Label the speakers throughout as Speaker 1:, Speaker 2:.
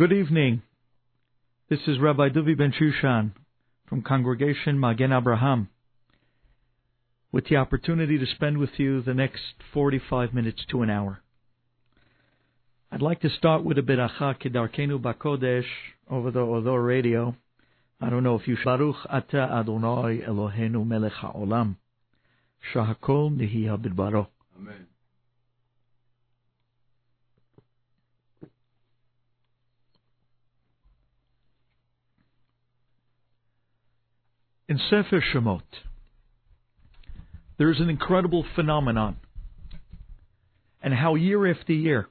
Speaker 1: Good evening. This is Rabbi Duvi Ben Shushan from Congregation Magen Abraham with the opportunity to spend with you the next 45 minutes to an hour. I'd like to start with a bit beracha kedarkenu bakodesh over the Odo radio. I don't know if you Baruch ata Adonai Eloheinu melech haolam. Shahakol nihiyah bidbaro.
Speaker 2: Amen.
Speaker 1: In Sefer Shemot, there's an incredible phenomenon, and how year after year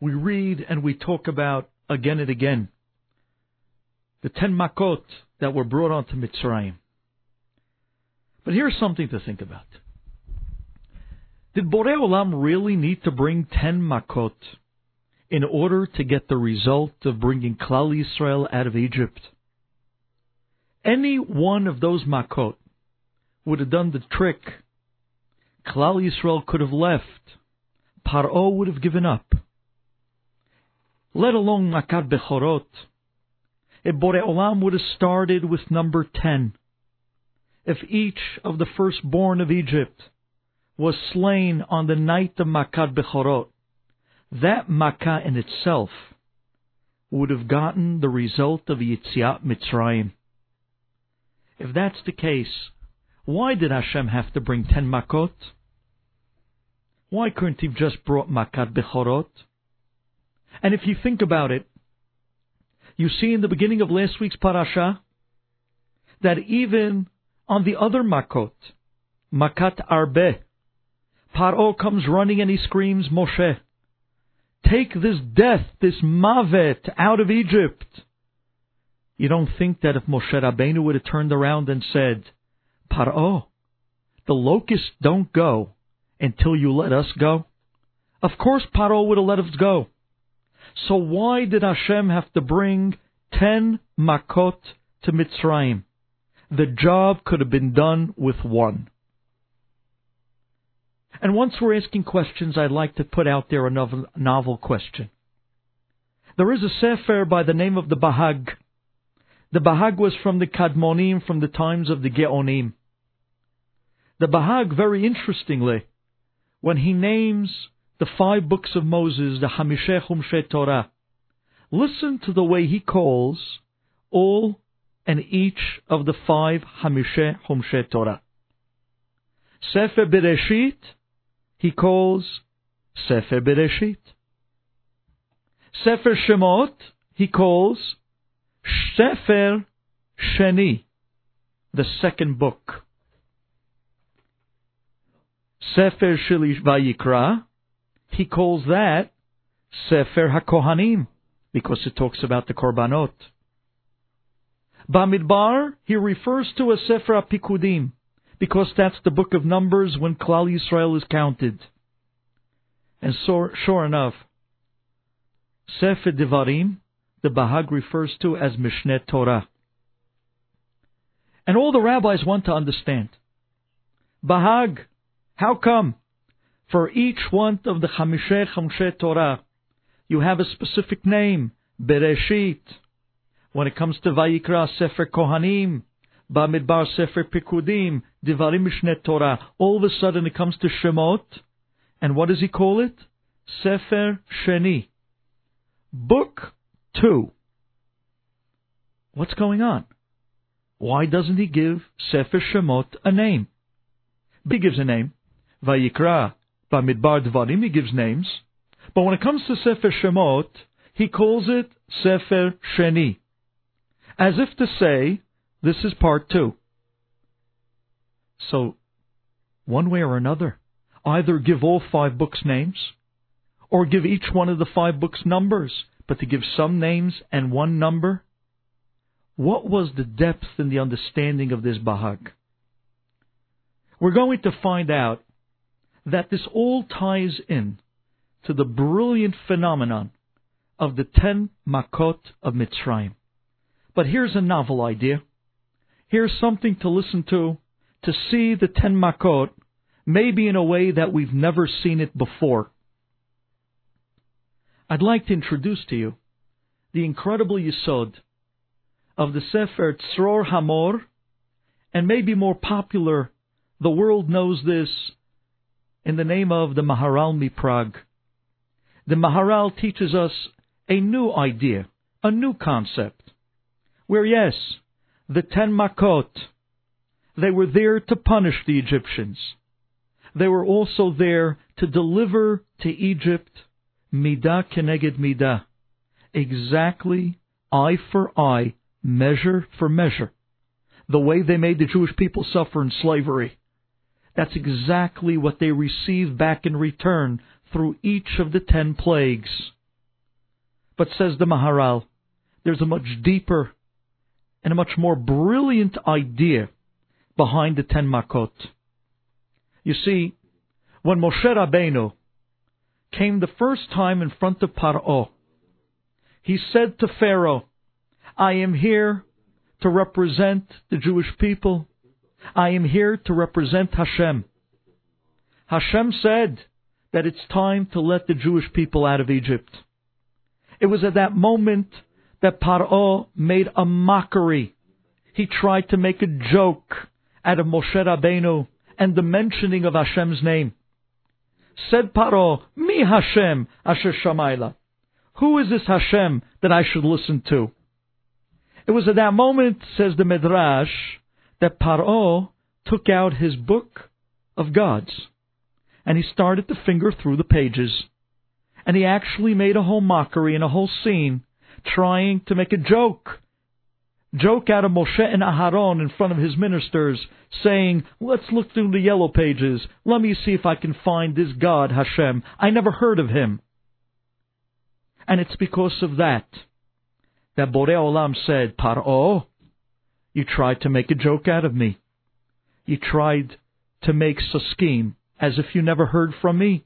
Speaker 1: we read and we talk about again and again the ten makot that were brought onto Mitzrayim. But here's something to think about. Did Borei Olam really need to bring ten makot in order to get the result of bringing Klal Yisrael out of Egypt? Any one of those makot would have done the trick. Klal Yisrael could have left. Paro would have given up. Let alone Makat Bechorot. If Borei Olam would have started with number 10, if each of the firstborn of Egypt was slain on the night of Makat Bechorot, that Makkah in itself would have gotten the result of Yitziat Mitzrayim. If that's the case, why did Hashem have to bring ten makot? Why couldn't he have just brought makat bechorot? And if you think about it, you see in the beginning of last week's parasha that even on the other makot, makat arbe, Paro comes running and he screams, Moshe, take this death, this mavet out of Egypt. You don't think that if Moshe Rabbeinu would have turned around and said, Paro, the locusts don't go until you let us go? Of course Paro would have let us go. So why did Hashem have to bring ten makot to Mitzrayim? The job could have been done with one. And once we're asking questions, I'd like to put out there a novel, novel question. There is a sefer by the name of the Bahag the Bahag was from the Kadmonim, from the times of the Geonim. The Bahag, very interestingly, when he names the five books of Moses, the Hamisheh Humshe Torah, listen to the way he calls all and each of the five Hamisheh Humshe Torah. Sefer Bereshit, he calls Sefer Bereshit. Sefer Shemot, he calls Sefer Sheni, the second book. Sefer Shilish Vayikra, he calls that Sefer HaKohanim, because it talks about the Korbanot. Bamidbar, he refers to as Sefer HaPikudim, because that's the book of Numbers when Klal Yisrael is counted. And so, sure enough, Sefer Devarim, the Bahag refers to as Mishneh Torah. And all the rabbis want to understand. Bahag, how come? For each one of the Chamisheh Chamsheh Torah, you have a specific name, Bereshit. When it comes to Vayikra, Sefer Kohanim, Bamidbar, Sefer Pikudim, Devarim Mishneh Torah, all of a sudden it comes to Shemot, and what does he call it? Sefer Sheni. Book 2. What's going on? Why doesn't he give Sefer Shemot a name? He gives a name. Vayikra, Bamidbar Dvarim, he gives names. But when it comes to Sefer Shemot, he calls it Sefer Sheni. As if to say, this is part two. So, one way or another, either give all five books names, or give each one of the five books numbers, but to give some names and one number? What was the depth and the understanding of this Bahag? We're going to find out that this all ties in to the brilliant phenomenon of the ten Makot of Mitzrayim. But here's a novel idea. Here's something to listen to, to see the ten Makot, maybe in a way that we've never seen it before. I'd like to introduce to you the incredible Yisod of the Sefer Tzror Hamor, and maybe more popular, the world knows this in the name of the Maharal Miprag. The Maharal teaches us a new idea, a new concept, where yes, the Ten Makot, they were there to punish the Egyptians. They were also there to deliver to Egypt midah keneged midah, exactly eye for eye, measure for measure. The way they made the Jewish people suffer in slavery. That's exactly what they receive back in return through each of the ten plagues. But says the Maharal, there's a much deeper and a much more brilliant idea behind the ten makot. You see, when Moshe Rabbeinu came the first time in front of Paro, he said to Pharaoh, I am here to represent the Jewish people. I am here to represent Hashem. Hashem said that it's time to let the Jewish people out of Egypt. It was at that moment that Paro made a mockery. He tried to make a joke out of Moshe Rabbeinu and the mentioning of Hashem's name. Said Paro, Mi Hashem Asher Shamayla. Who is this Hashem that I should listen to? It was at that moment, says the Midrash, that Paro took out his book of gods and he started to finger through the pages. And he actually made a whole mockery and a whole scene trying to make a joke. Joke out of Moshe and Aharon in front of his ministers, saying, Let's look through the yellow pages. Let me see if I can find this God, Hashem. I never heard of him. And it's because of that that Borei Olam said, Paro, you tried to make a joke out of me. You tried to make a scheme as if you never heard from me.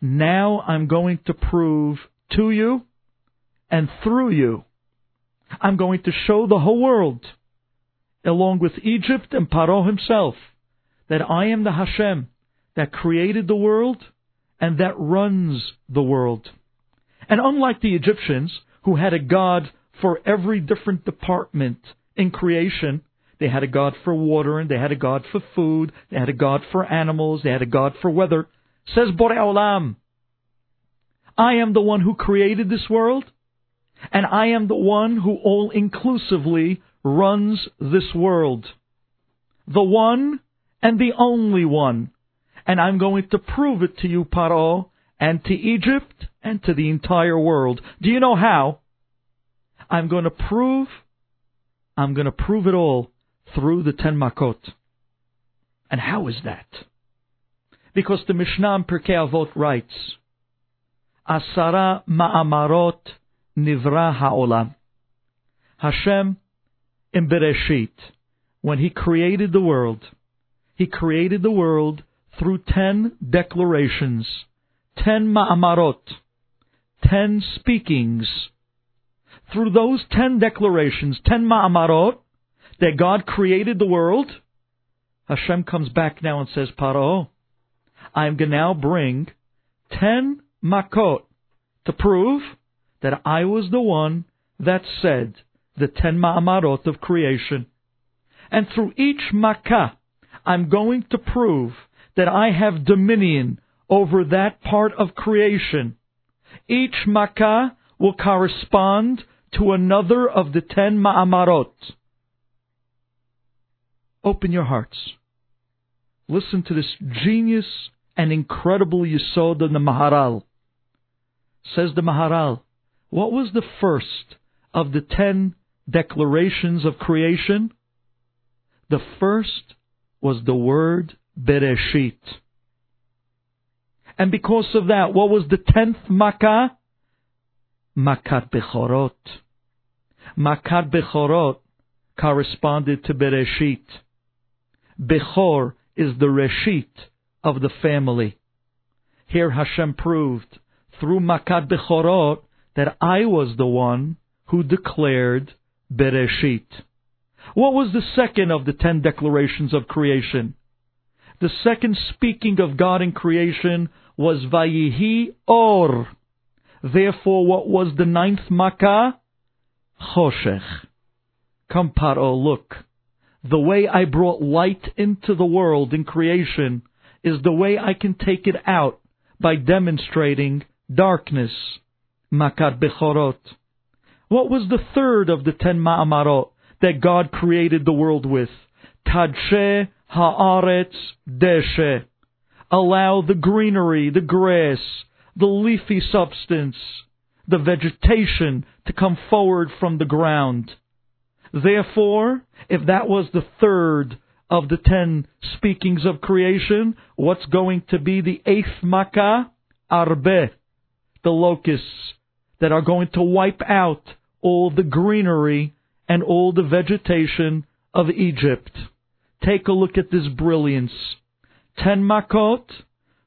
Speaker 1: Now I'm going to prove to you and through you, I'm going to show the whole world, along with Egypt and Paro himself, that I am the Hashem that created the world and that runs the world. And unlike the Egyptians, who had a God for every different department in creation, they had a God for water, and they had a God for food, they had a God for animals, they had a God for weather. Says Borei Olam, I am the one who created this world, and I am the one who all inclusively runs this world. The one and the only one. And I'm going to prove it to you, Paro, and to Egypt, and to the entire world. Do you know how? I'm going to prove, I'm going to prove it all through the Ten Makot. And how is that? Because the Mishnah in Pirkei Avot writes, Asara ma'amarot nivra ha'olam. Hashem in Bereshit, when He created the world, He created the world through ten declarations, ten ma'amarot, ten speakings. Through those ten declarations, ten ma'amarot, that God created the world, Hashem comes back now and says, Paro, I'm going to now bring ten makot to prove that I was the one that said the ten ma'amarot of creation. And through each makkah, I'm going to prove that I have dominion over that part of creation. Each makkah will correspond to another of the ten ma'amarot. Open your hearts. Listen to this genius and incredible Yisod of the Maharal. Says the Maharal, what was the first of the ten declarations of creation? The first was the word Bereshit. And because of that, what was the tenth Makkah? Makat Bechorot. Makat Bechorot corresponded to Bereshit. Bechor is the Reshit of the family. Here Hashem proved through Makat Bechorot that I was the one who declared Bereshit. What was the second of the ten declarations of creation? The second speaking of God in creation was Vayihi Or. Therefore, what was the ninth makkah? Choshech. Come, Paro, look. The way I brought light into the world in creation is the way I can take it out by demonstrating darkness. Makat Bechorot. What was the third of the ten Ma'amarot that God created the world with? Tadshe Haaretz Deshe. Allow the greenery, the grass, the leafy substance, the vegetation to come forward from the ground. Therefore, if that was the third of the ten speakings of creation, what's going to be the eighth makkah? Arbe, the locusts that are going to wipe out all the greenery and all the vegetation of Egypt. Take a look at this brilliance. Ten makot,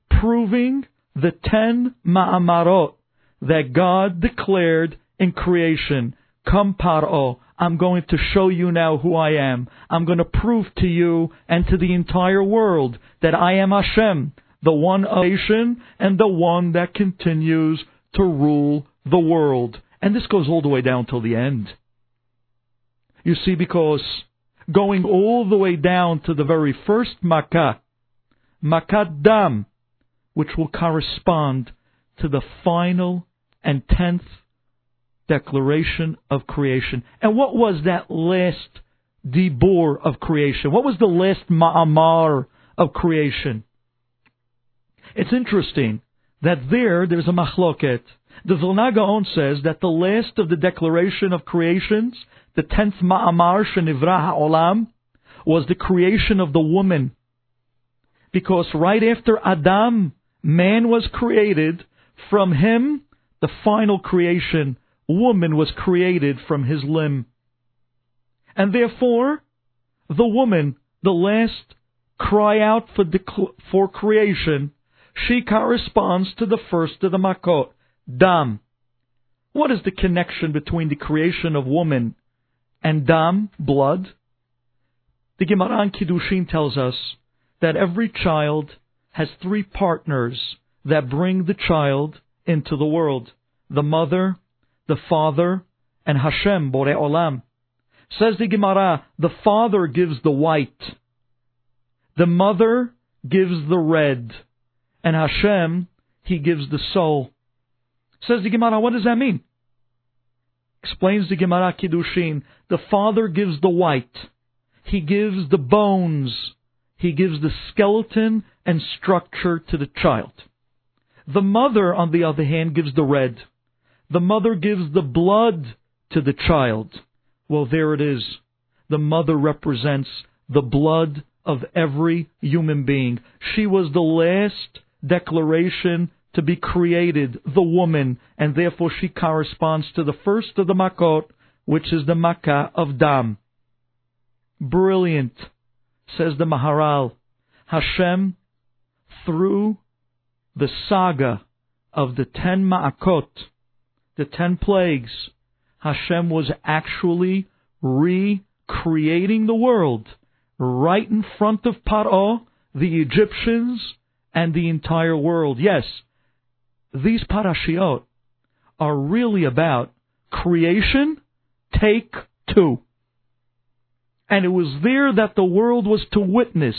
Speaker 1: proving the ten ma'amarot that God declared in creation. Come paro, I'm going to show you now who I am. I'm going to prove to you and to the entire world that I am Hashem, the one of nation and the one that continues to rule the world. And this goes all the way down till the end. You see, because going all the way down to the very first Makkah, Makat Dam, which will correspond to the final and tenth declaration of creation. And what was that last debor of creation? What was the last ma'amar of creation? It's interesting that there, there's a machloket. The Vilna Gaon says that the last of the declaration of creations, the tenth ma'amar shenivra ha'olam, was the creation of the woman. Because right after Adam, man was created, from him, the final creation, woman was created from his limb. And therefore, the woman, the last cry out for, for creation, she corresponds to the first of the Makot, Dam. What is the connection between the creation of woman and Dam, blood? The Gemara in Kiddushin tells us that every child has three partners that bring the child into the world. The mother, the father, and Hashem, Bore Olam. Says the Gemara, the father gives the white, the mother gives the red, and Hashem, he gives the soul. Says the Gemara, what does that mean? Explains the Gemara Kiddushin, the father gives the white, he gives the bones, he gives the skeleton and structure to the child. The mother, on the other hand, gives the red. The mother gives the blood to the child. Well, there it is. The mother represents the blood of every human being. She was the last declaration to be created, the woman, and therefore she corresponds to the first of the Makot, which is the Makkah of Dam. Brilliant, says the Maharal. Hashem, through the saga of the ten Ma'akot, the ten plagues, Hashem was actually recreating the world right in front of Paro, the Egyptians, and the entire world. Yes, these parashiot are really about creation, take two. And it was there that the world was to witness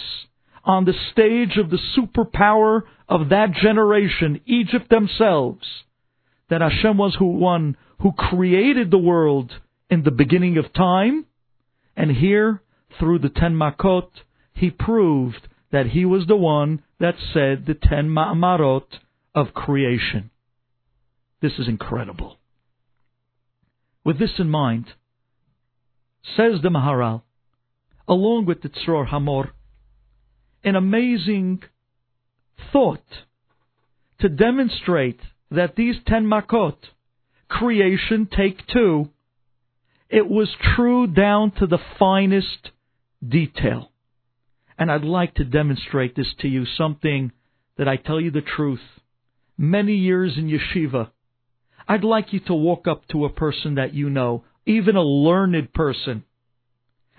Speaker 1: on the stage of the superpower of that generation, Egypt themselves, that Hashem was who one who created the world in the beginning of time, and here, through the ten makot, he proved that he was the one that said the ten ma'amarot of creation. This is incredible. With this in mind, says the Maharal, along with the Tzror Hamor, an amazing thought to demonstrate that these ten makot, creation, take two, it was true down to the finest detail. And I'd like to demonstrate this to you, something that I tell you the truth. Many years in yeshiva, I'd like you to walk up to a person that you know, even a learned person,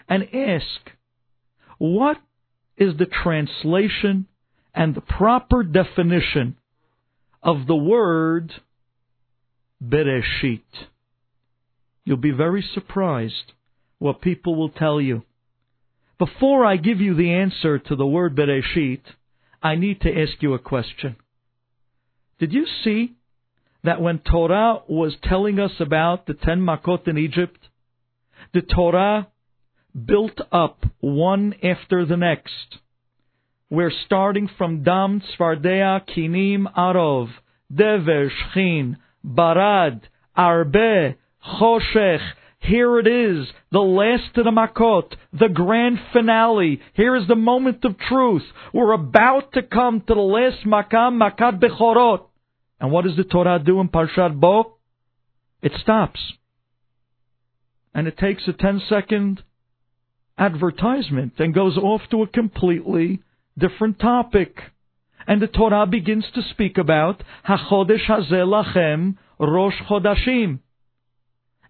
Speaker 1: and ask, what is the translation and the proper definition of the word Bereshit. You'll be very surprised what people will tell you. Before I give you the answer to the word Bereshit, I need to ask you a question. Did you see that when Torah was telling us about the ten Makot in Egypt, the Torah built up one after the next. We're starting from Dam, Tzfardea, Kinim, Arov, Dever, Barad, Arbe, Choshech. Here it is, the last of the Makot, the grand finale. Here is the moment of truth. We're about to come to the last Makam, Makat Bechorot. And what does the Torah do in Parshat Bo? It stops. And it takes a 10 second advertisement and goes off to a completely different topic. And the Torah begins to speak about HaChodesh Hazeh Lachem Rosh Chodashim.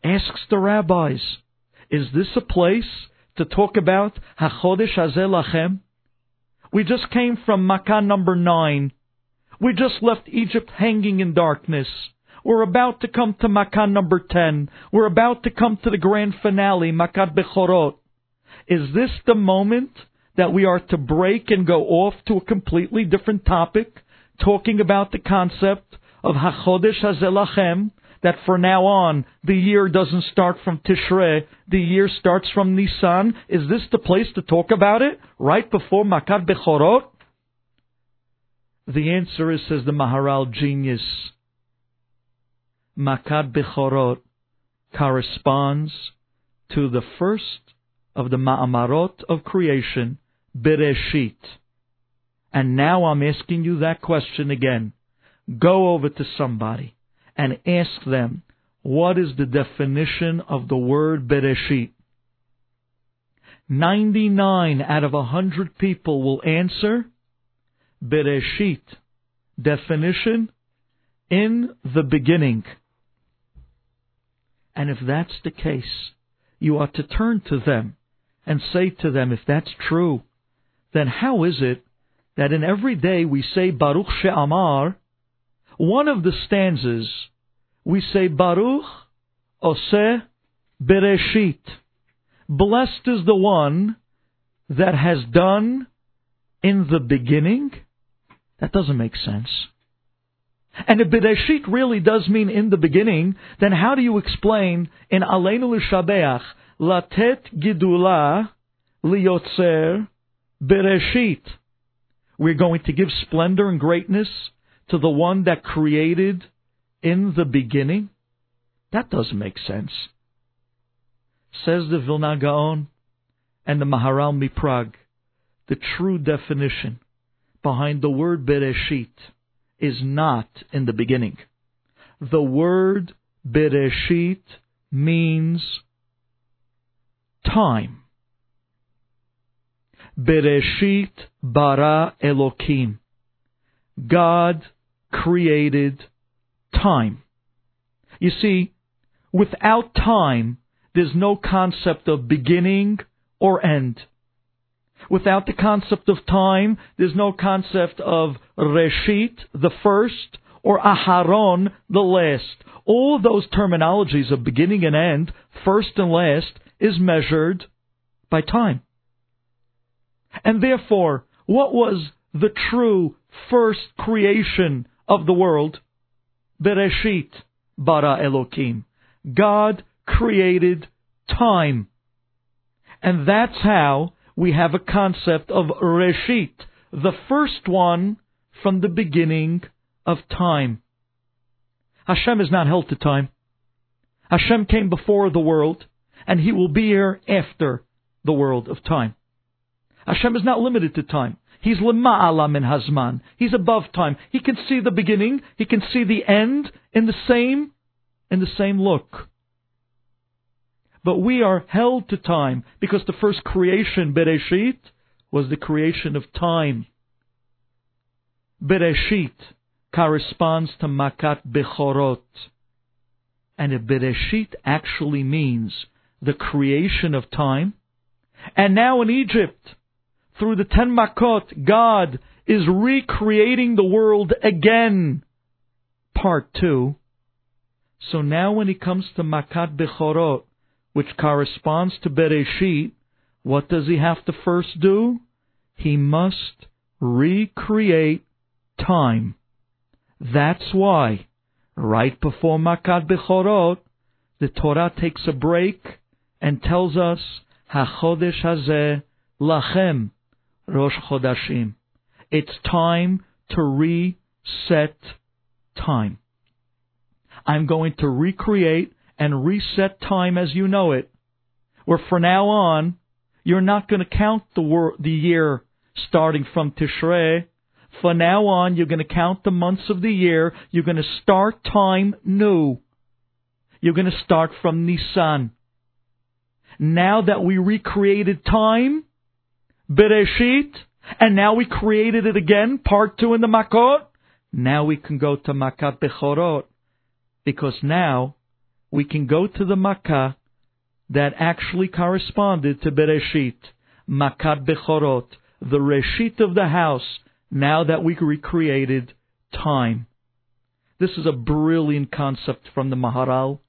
Speaker 1: Asks the rabbis, is this a place to talk about HaChodesh Hazeh Lachem? We just came from Makkah number 9. We just left Egypt hanging in darkness. We're about to come to Makkah number 10. We're about to come to the grand finale, Makat Bechorot. Is this the moment that we are to break and go off to a completely different topic, talking about the concept of Hachodesh Hazelachem, that for now on, the year doesn't start from Tishrei, the year starts from Nisan? Is this the place to talk about it? Right before Makat Bechorot? The answer is, says the Maharal genius, Makat Bechorot corresponds to the first of the Ma'amarot of creation, Bereshit. And now I'm asking you that question again. Go over to somebody and ask them, what is the definition of the word Bereshit? 99 out of 100 people will answer Bereshit. Definition, in the beginning. And if that's the case, you ought to turn to them and say to them, if that's true, then how is it that in every day we say Baruch She'amar, one of the stanzas, we say Baruch Oseh Bereshit. Blessed is the one that has done in the beginning. That doesn't make sense. And if Bereshit really does mean in the beginning, then how do you explain in Aleinu L'Shabeach Latet Gidula Liotzer Bereshit. We're going to give splendor and greatness to the one that created in the beginning? That doesn't make sense. Says the Vilna Gaon and the Maharal MiPrague, the true definition behind the word Bereshit is not in the beginning. The word Bereshit means time. Bereshit bara Elokim. God created time. You see, without time, there's no concept of beginning or end. Without the concept of time, there's no concept of Reshit, the first, or Aharon, the last. All of those terminologies of beginning and end, first and last, is measured by time. And therefore, what was the true first creation of the world? Bereshit bara Elokim. God created time. And that's how we have a concept of Reshit, the first one from the beginning of time. Hashem is not held to time. Hashem came before the world and he will be here after the world of time. Hashem is not limited to time. He's lema'ala min hazman. He's above time. He can see the beginning. He can see the end in the same, in the same look. But we are held to time because the first creation, Bereshit, was the creation of time. Bereshit corresponds to Makat Bechorot. And if Bereshit actually means the creation of time. And now in Egypt, through the Ten Makot, God is recreating the world again. Part two. So now when he comes to Makat Bechorot, which corresponds to Bereshit, what does he have to first do? He must recreate time. That's why, right before Makat Bechorot, the Torah takes a break and tells us, HaChodesh Hazeh Lachem Rosh Chodashim. It's time to reset time. I'm going to recreate and reset time as you know it, where for now on, you're not going to count the, wor- the year starting from Tishrei. For now on, you're going to count the months of the year. You're going to start time new. You're going to start from Nisan. Now that we recreated time, Bereshit, and now we created it again, part two in the Makot, now we can go to Makat Bechorot, because now we can go to the Makkah that actually corresponded to Bereshit, Makat Bechorot, the Reshit of the house, now that we recreated time. This is a brilliant concept from the Maharal.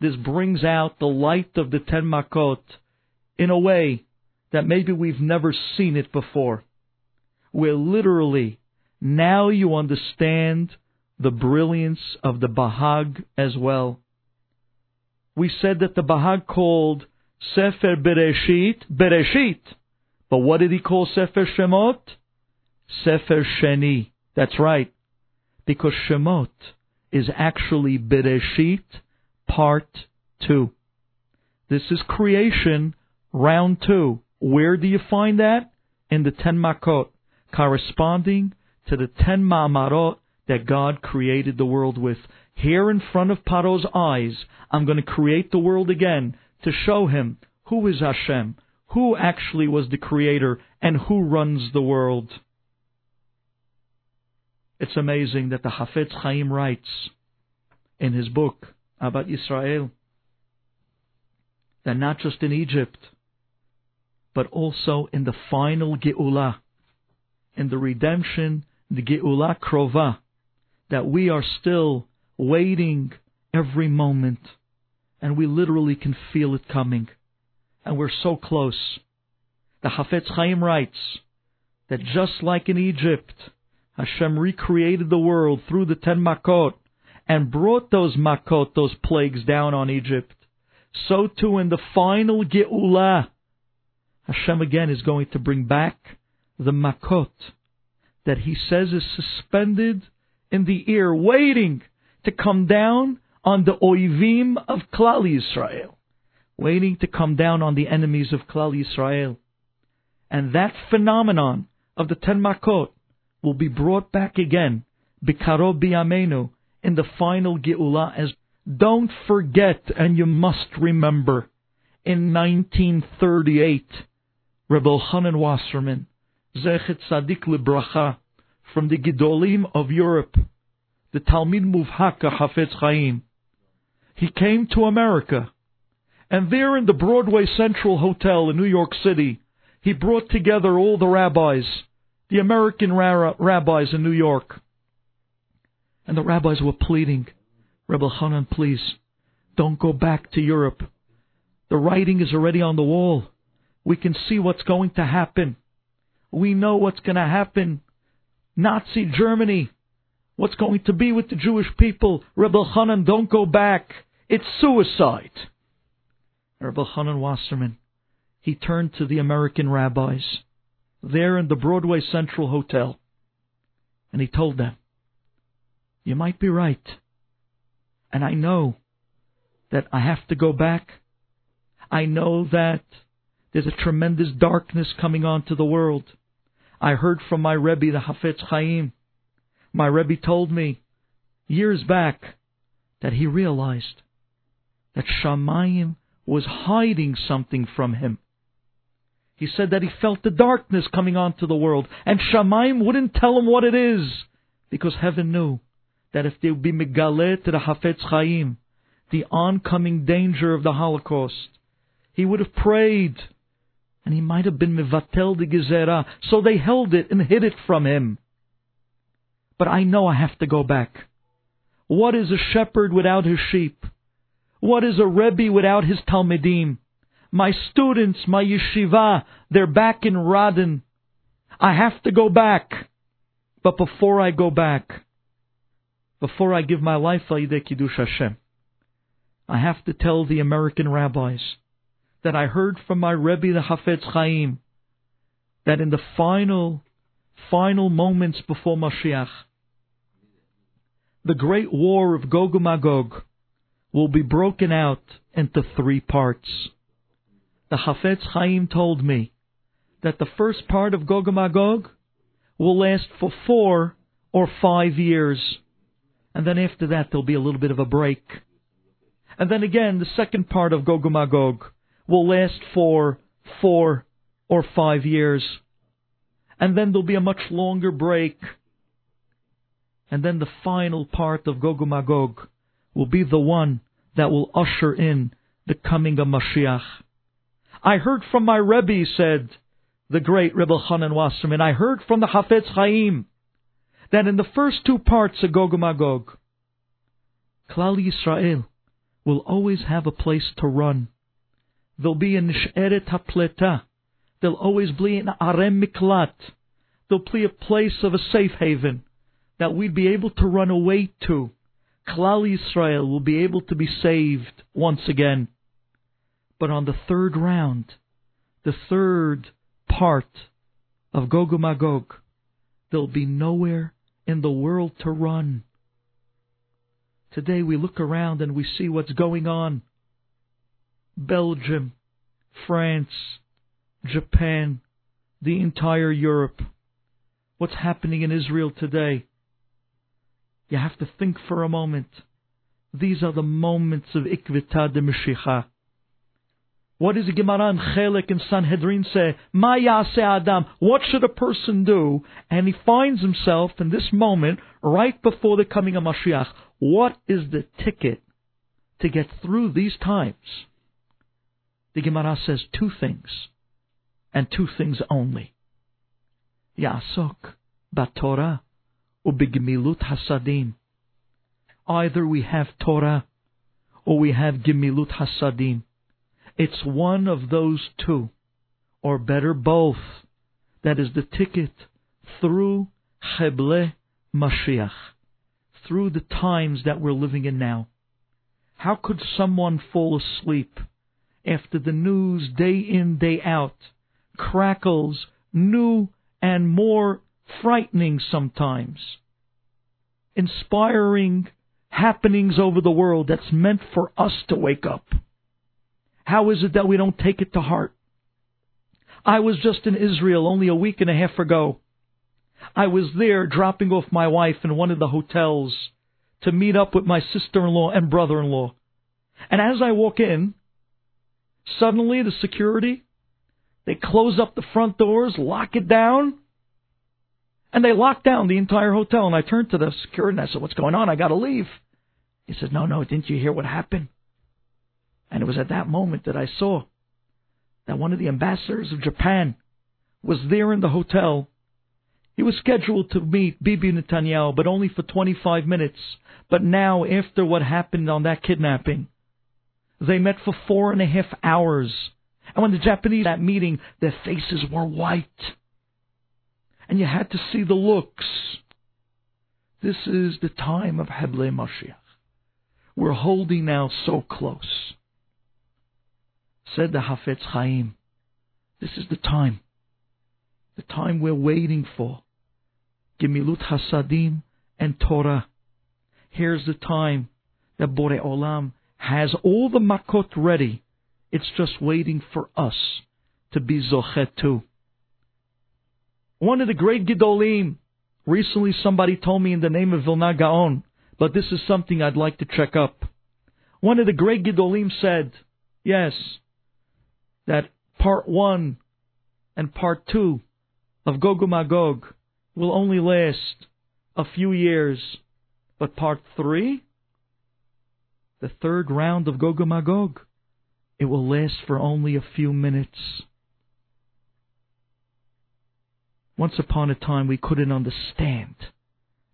Speaker 1: This brings out the light of the Ten Makot in a way that maybe we've never seen it before. Where literally, now you understand the brilliance of the Bahag as well. We said that the Bahag called Sefer Bereshit, Bereshit. But what did he call Sefer Shemot? Sefer Sheni. That's right. Because Shemot is actually Bereshit part two. This is creation round two. Where do you find that? In the ten makot, corresponding to the ten ma'amarot that God created the world with. Here in front of Paro's eyes, I'm going to create the world again to show him who is Hashem, who actually was the creator, and who runs the world. It's amazing that the Hafetz Chaim writes in his book about Israel that not just in Egypt, but also in the final Geulah, in the redemption, the Geulah Krova, that we are still waiting every moment, and we literally can feel it coming, and we're so close. The Hafetz Chaim writes that just like in Egypt, Hashem recreated the world through the ten makot and brought those makot, those plagues down on Egypt. So too in the final Geulah, Hashem again is going to bring back the makot that he says is suspended in the ear, waiting to come down on the oivim of Klal Yisrael, waiting to come down on the enemies of Klal Yisrael. And that phenomenon of the ten makot will be brought back again, bikaro biyamenu, in the final Geulah as don't forget and you must remember in 1938 Reb Elchanan Wasserman Zechet Sadik Libracha from the Gedolim of Europe the Talmid Muvhaka Hafetz Chaim he came to America and there in the Broadway Central Hotel in New York City he brought together all the rabbis the American rabbis in New York and the rabbis were pleading, Reb Elchanan, please, don't go back to Europe. The writing is already on the wall. We can see what's going to happen. We know what's going to happen. Nazi Germany. What's going to be with the Jewish people? Reb Elchanan, don't go back. It's suicide. Reb Elchanan Wasserman, he turned to the American rabbis there in the Broadway Central Hotel, and he told them, you might be right. And I know that I have to go back. I know that there's a tremendous darkness coming onto the world. I heard from my Rebbe, the Hafetz Chaim. My Rebbe told me years back that he realized that Shamayim was hiding something from him. He said that he felt the darkness coming onto the world, and Shamayim wouldn't tell him what it is, because heaven knew that if they would be megalet to the Hafetz Chaim, the oncoming danger of the Holocaust, he would have prayed, and he might have been mevatel de gezerah. So they held it and hid it from him. But I know I have to go back. What is a shepherd without his sheep? What is a Rebbe without his Talmidim? My students, my yeshiva, they're back in Radin. I have to go back. But before I go back, before I give my life Yidei Kiddush Hashem, I have to tell the American rabbis that I heard from my Rebbe, the Hafetz Chaim, that in the final, final moments before Mashiach, the great war of Gog and Magog will be broken out into three parts. The Hafetz Chaim told me that the first part of Gog and Magog will last for four or five years. And then after that, there'll be a little bit of a break. And then again, the second part of Gog and Magog will last for four or five years. And then there'll be a much longer break. And then the final part of Gog Magog will be the one that will usher in the coming of Mashiach. I heard from my Rebbe, said the great Reb Elchanan Wasserman, I heard from the Hafetz Chaim that in the first two parts of Gog Magog, Klal Yisrael will always have a place to run. There'll be an Nish'eret HaPleta. There'll always be an Arem Miklat. There'll be a place of a safe haven that we'd be able to run away to. Klal Yisrael will be able to be saved once again. But on the third round, the third part of Gog Magog, there'll be nowhere in the world to run. Today we look around and we see what's going on. Belgium, France, Japan, the entire Europe. What's happening in Israel today? You have to think for a moment. These are the moments of Ikvita de Meshicha. What does the Gemara and Chelek and Sanhedrin say? Ma Adam. What should a person do? And he finds himself in this moment, right before the coming of Mashiach. What is the ticket to get through these times? The Gemara says two things, and two things only. Yasok baTorah ubigmilut hasadim. Either we have Torah or we have gemilut hasadim. It's one of those two, or better, both. That is the ticket through Cheble Mashiach, through the times that we're living in now. How could someone fall asleep after the news day in, day out crackles new and more frightening sometimes, inspiring happenings over the world that's meant for us to wake up? How is it that we don't take it to heart? I was just in Israel only a week and a half ago. I was there dropping off my wife in one of the hotels to meet up with my sister-in-law and brother-in-law. And as I walk in, suddenly the security, they close up the front doors, lock it down, and they lock down the entire hotel. And I turned to the security and I said, what's going on? I gotta leave. He said, no, no, didn't you hear what happened? And it was at that moment that I saw that one of the ambassadors of Japan was there in the hotel. He was scheduled to meet Bibi Netanyahu, but only for 25 minutes. But now, after what happened on that kidnapping, they met for four and a half hours. And when the Japanese that meeting, their faces were white. And you had to see the looks. This is the time of Heble Mashiach. We're holding now so close. Said the Hafetz Chaim, this is the time, the time we're waiting for. Gemilut Hasadim and Torah. Here's the time that Bore Olam has all the makot ready. It's just waiting for us to be zochet too. One of the great Gidolim, recently somebody told me in the name of Vilna Gaon, but this is something I'd like to check up. One of the great Gidolim said, yes, that part one and part two of Gog Magog will only last a few years, but part three, the third round of Gog Magog, it will last for only a few minutes. Once upon a time, we couldn't understand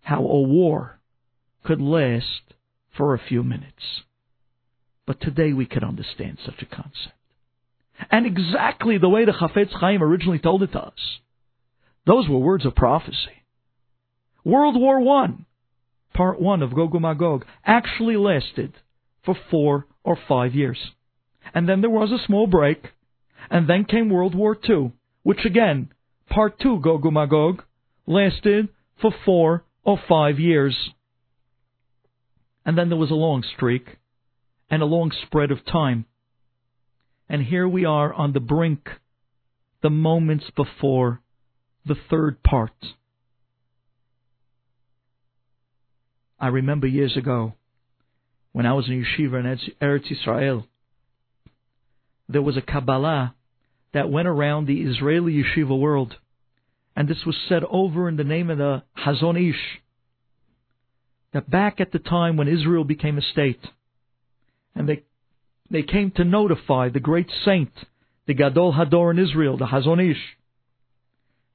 Speaker 1: how a war could last for a few minutes. But today we can understand such a concept. And exactly the way the Chafetz Chaim originally told it to us. Those were words of prophecy. World War One, part one of Gog Magog, actually lasted for four or five years. And then there was a small break, and then came World War Two, which again, part two Gog Magog, lasted for four or five years. And then there was a long streak and a long spread of time. And here we are on the brink, the moments before the third part. I remember years ago when I was in yeshiva in Eretz Israel, there was a Kabbalah that went around the Israeli yeshiva world, and this was said over in the name of the Hazon Ish, that back at the time when Israel became a state, and they they came to notify the great saint, the Gadol Hador in Israel, the Hazon Ish.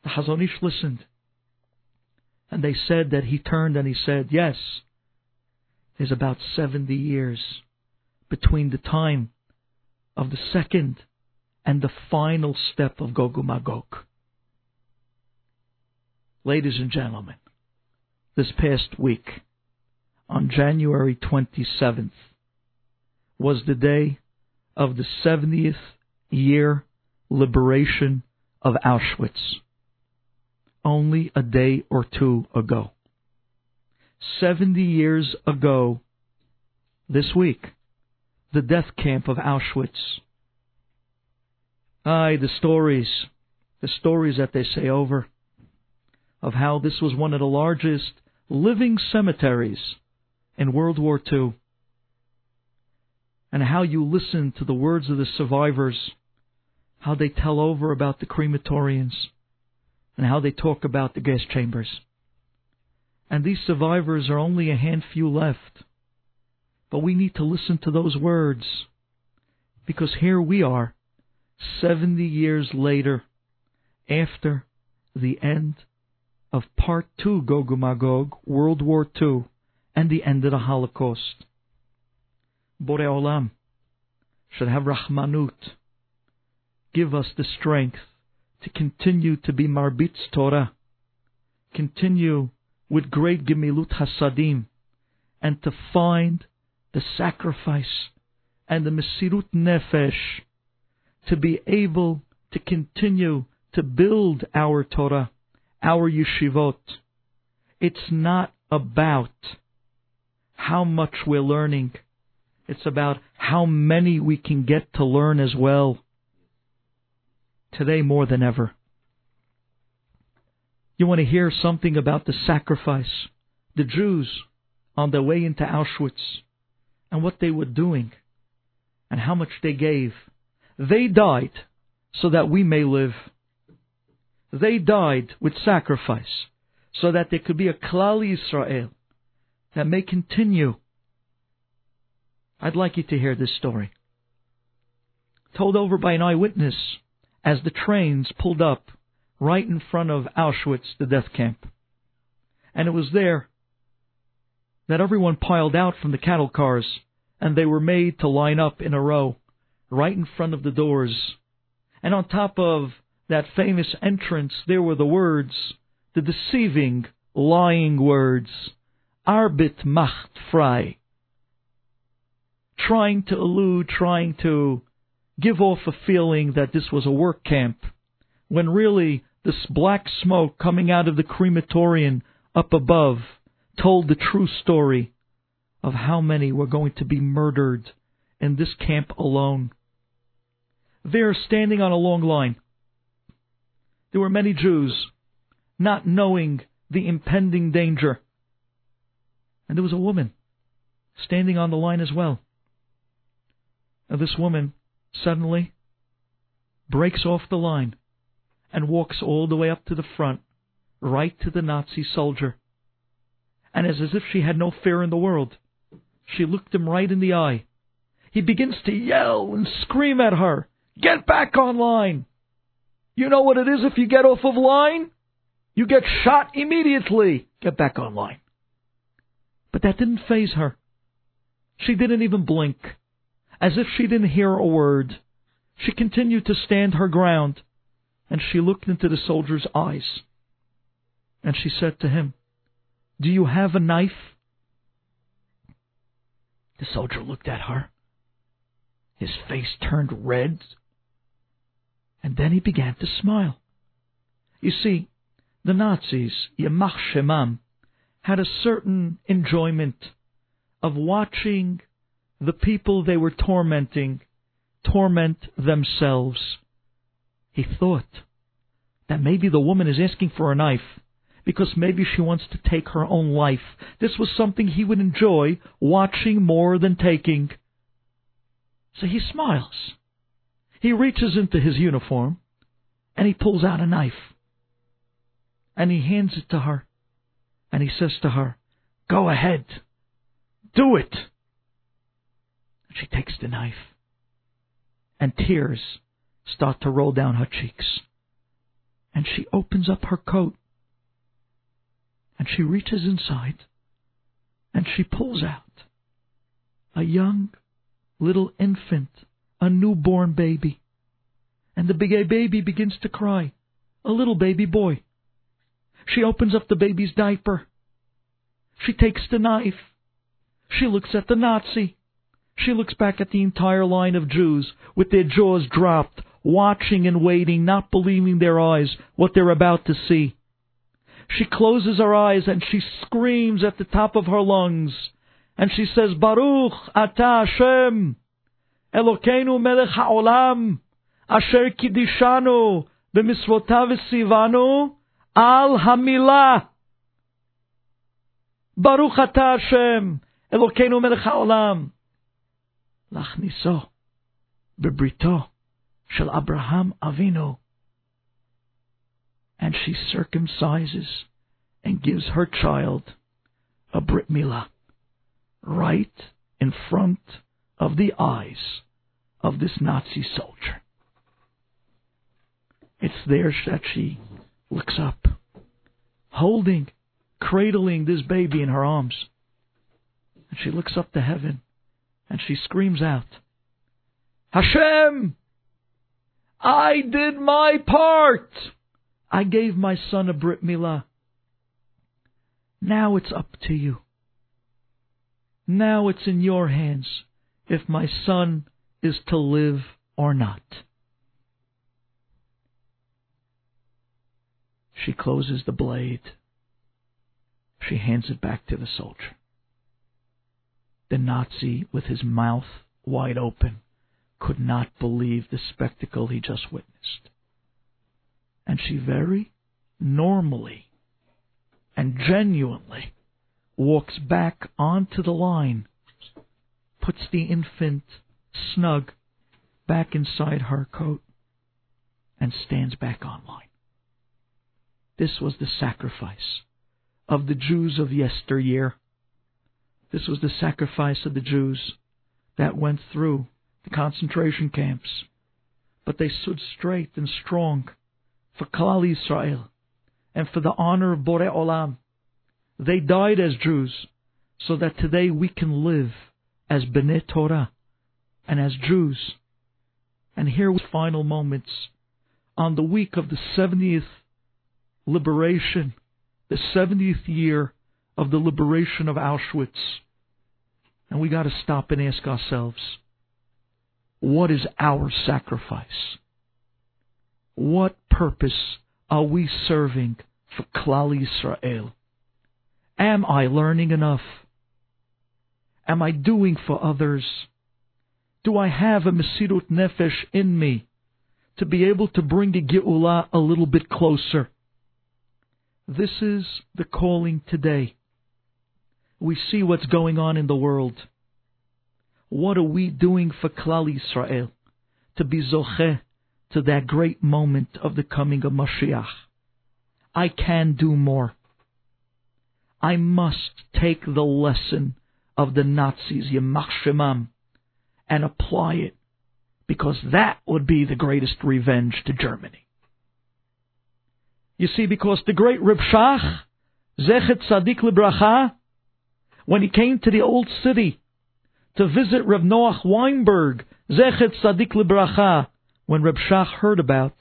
Speaker 1: The Hazon Ish listened. And they said that he turned and he said, Yes, there's about 70 years between the time of the second and the final step of Gog Magog. Ladies and gentlemen, this past week, on January 27th, was the day of the 70th year liberation of Auschwitz. Only a day or two ago. 70 years ago, this week, the death camp of Auschwitz. Aye, the stories, the stories that they say over of how this was one of the largest living cemeteries in World War II and how you listen to the words of the survivors, how they tell over about the crematorians, and how they talk about the gas chambers. And these survivors are only a handful left. But we need to listen to those words. Because here we are, 70 years later, after the end of Part 2 Gog Magog, World War II, and the end of the Holocaust. Borei Olam should have Rahmanut. Give us the strength to continue to be Marbitz Torah, continue with great Gemilut Hasadim, and to find the sacrifice and the Mesirut Nefesh to be able to continue to build our Torah, our yeshivot. It's not about how much we're learning. It's about how many we can get to learn as well. Today more than ever. You want to hear something about the sacrifice, the Jews on their way into Auschwitz, and what they were doing, and how much they gave. They died so that we may live. They died with sacrifice so that there could be a Klal Yisrael that may continue. I'd like you to hear this story. Told over by an eyewitness as the trains pulled up right in front of Auschwitz, the death camp. And it was there that everyone piled out from the cattle cars and they were made to line up in a row right in front of the doors. And on top of that famous entrance, there were the words, the deceiving, lying words, Arbeit macht frei. Trying to elude, trying to give off a feeling that this was a work camp, when really this black smoke coming out of the crematorium up above told the true story of how many were going to be murdered in this camp alone. There, standing on a long line, there were many Jews not knowing the impending danger and there was a woman standing on the line as well. Now, this woman suddenly breaks off the line and walks all the way up to the front, right to the Nazi soldier. And as, if she had no fear in the world, she looked him right in the eye. He begins to yell and scream at her, Get back on line! You know what it is if you get off of line? You get shot immediately. Get back on line. But that didn't faze her. She didn't even blink. As if she didn't hear a word. She continued to stand her ground, and she looked into the soldier's eyes. And she said to him, Do you have a knife? The soldier looked at her. His face turned red, and then he began to smile. You see, the Nazis, Yamach had a certain enjoyment of watching the people they were tormenting torment themselves. He thought that maybe the woman is asking for a knife because maybe she wants to take her own life. This was something he would enjoy watching more than taking. So he smiles. He reaches into his uniform and he pulls out a knife. And he hands it to her. And he says to her, Go ahead. Do it. She takes the knife. And tears start to roll down her cheeks. And she opens up her coat. And she reaches inside. And she pulls out a young little infant, a newborn baby. And the big baby begins to cry. A little baby boy. She opens up the baby's diaper. She takes the knife. She looks at the Nazi. She looks back at the entire line of Jews with their jaws dropped, watching and waiting, not believing their eyes what they're about to see. She closes her eyes and she screams at the top of her lungs. And she says, Baruch Ata Hashem, Elokeinu melech ha'olam, asher kidishanu, b'misvotav v'sivanu, al hamilah. Baruch Ata Hashem, Elokeinu melech ha'olam, lachniso, bebrito, shel Abraham Avinu. And she circumcises and gives her child a Brit Milah right in front of the eyes of this Nazi soldier. It's there that she looks up, holding, cradling this baby in her arms. And she looks up to heaven and she screams out, Hashem! I did my part! I gave my son a Brit Milah. Now it's up to you. Now it's in your hands if my son is to live or not. She closes the blade. She hands it back to the soldier. The Nazi, with his mouth wide open, could not believe the spectacle he just witnessed. And she very normally and genuinely walks back onto the line, puts the infant snug back inside her coat, and stands back on line. This was the sacrifice of the Jews of yesteryear. This was the sacrifice of the Jews that went through the concentration camps. But they stood straight and strong for Klal Israel and for the honor of Borei Olam they died as Jews so that today we can live as B'nai Torah and as Jews. And here with final moments on the week of the 70th liberation, the 70th year of the liberation of Auschwitz. And we got to stop and ask ourselves, what is our sacrifice? What purpose are we serving for Klal Yisrael? Am I learning enough? Am I doing for others? Do I have a Mesirut Nefesh in me to be able to bring the Geula a little bit closer? This is the calling today. We see what's going on in the world. What are we doing for Klal Yisrael to be zocheh to that great moment of the coming of Mashiach? I can do more. I must take the lesson of the Nazis, Yamach Shemam, and apply it, because that would be the greatest revenge to Germany. You see, because the great Reb Shach, Zechet Tzadik Libracha, when he came to the old city to visit Reb Noach Weinberg, Zechet Sadik Libracha, when Reb Shach heard about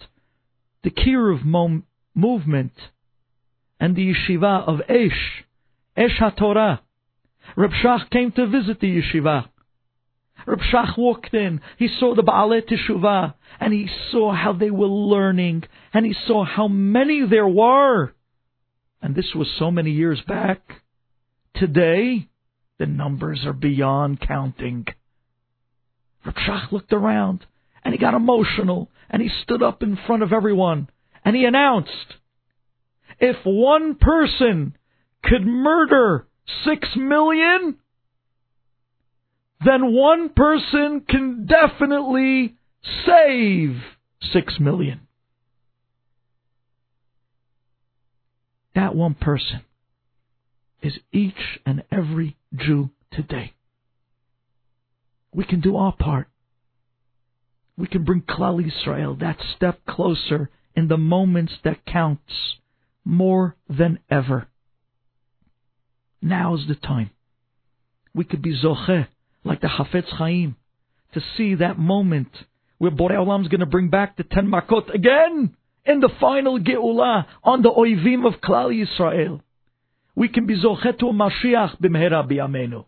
Speaker 1: the Kiruv movement and the yeshiva of Aish, Aish HaTorah. Reb Shach came to visit the yeshiva. Reb Shach walked in. He saw the Baalei Teshuvah, and he saw how they were learning, and he saw how many there were. And this was so many years back. Today, the numbers are beyond counting. Reb Shach looked around, and he got emotional, and he stood up in front of everyone, and he announced, if one person could murder six million, then one person can definitely save six million. That one person is each and every Jew today. We can do our part. We can bring Klal Yisrael that step closer in the moments that counts more than ever. Now's the time. We could be zocheh like the Hafetz Chaim, to see that moment where Borei Olam is going to bring back the Ten Makot again in the final Geulah on the Oivim of Klal Yisrael. We can be Zochet to Mashiach b'mehera b'yamenu.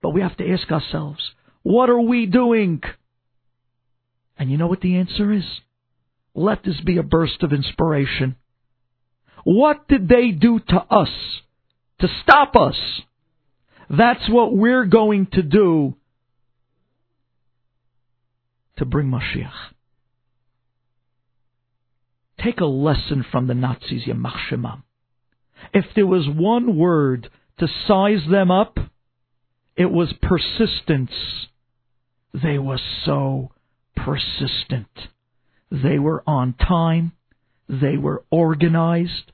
Speaker 1: But we have to ask ourselves, what are we doing? And you know what the answer is? Let this be a burst of inspiration. What did they do to us to stop us that's what we're going to do to bring Mashiach. Take a lesson from the Nazis, Yamach Shemam. If there was one word to size them up, it was persistence. They were so persistent. They were on time, they were organized,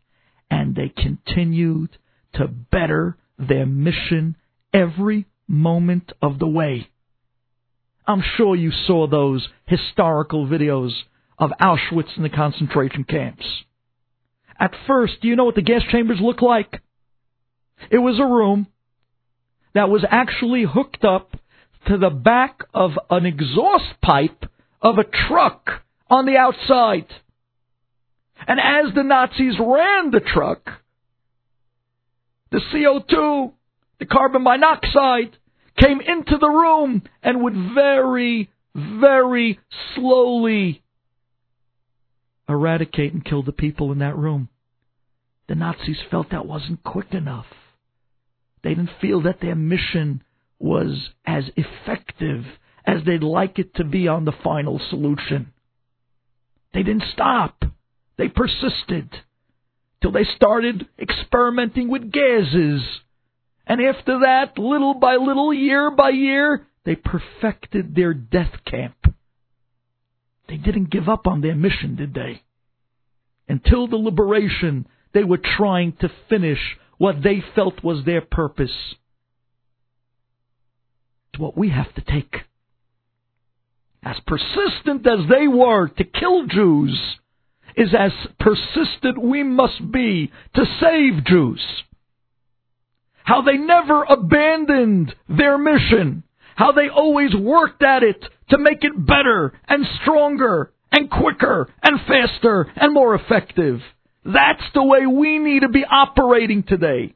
Speaker 1: and they continued to better their mission every moment of the way. I'm sure you saw those historical videos of Auschwitz and the concentration camps. At first, do you know what the gas chambers looked like? It was a room that was actually hooked up to the back of an exhaust pipe of a truck on the outside. And as the Nazis ran the truck, the CO2 the carbon monoxide came into the room and would very, very slowly eradicate and kill the people in that room. The Nazis felt that wasn't quick enough. They didn't feel that their mission was as effective as they'd like it to be on the final solution. They didn't stop. They persisted till they started experimenting with gases and after that, little by little, year by year, they perfected their death camp. They didn't give up on their mission, did they? Until the liberation, they were trying to finish what they felt was their purpose. What we have to take. As persistent as they were to kill Jews, is as persistent we must be to save Jews how they never abandoned their mission, how they always worked at it to make it better and stronger and quicker and faster and more effective. That's the way we need to be operating today.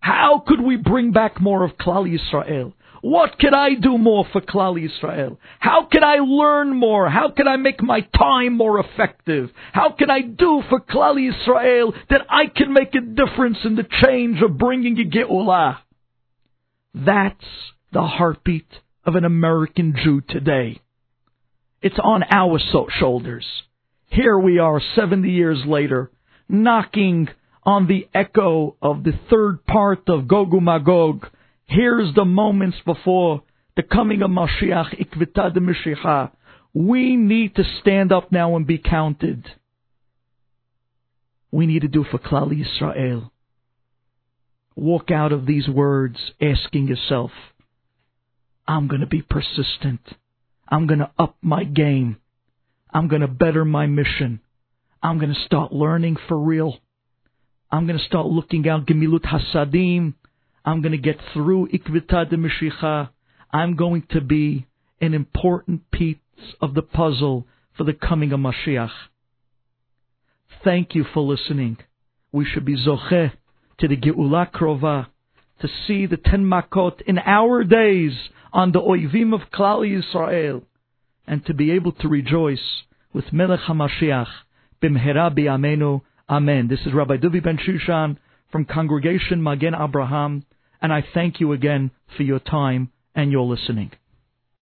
Speaker 1: How could we bring back more of Klal Yisrael? What can I do more for Klal Yisrael? How can I learn more? How can I make my time more effective? How can I do for Klal Yisrael that I can make a difference in the change of bringing a Geulah? That's the heartbeat of an American Jew today. It's on our shoulders. Here we are 70 years later, knocking on the echo of the third part of Gog Magog, Here's the moments before the coming of Mashiach, Ikvita de Mashiach. We need to stand up now and be counted. We need to do for Klal Yisrael. Walk out of these words asking yourself, I'm going to be persistent. I'm going to up my game. I'm going to better my mission. I'm going to start learning for real. I'm going to start looking out Gemilut Hasadim I'm going to get through Ikvita de Mashiach. I'm going to be an important piece of the puzzle for the coming of Mashiach. Thank you for listening. We should be zocheh to the Geula Krova, to see the ten makot in our days on the oivim of Klal Yisrael, and to be able to rejoice with Melech HaMashiach, bimhera bi'amenu, Amen. This is Rabbi Duvi Ben Shushan from Congregation Magen Abraham, and I thank you again for your time and your listening.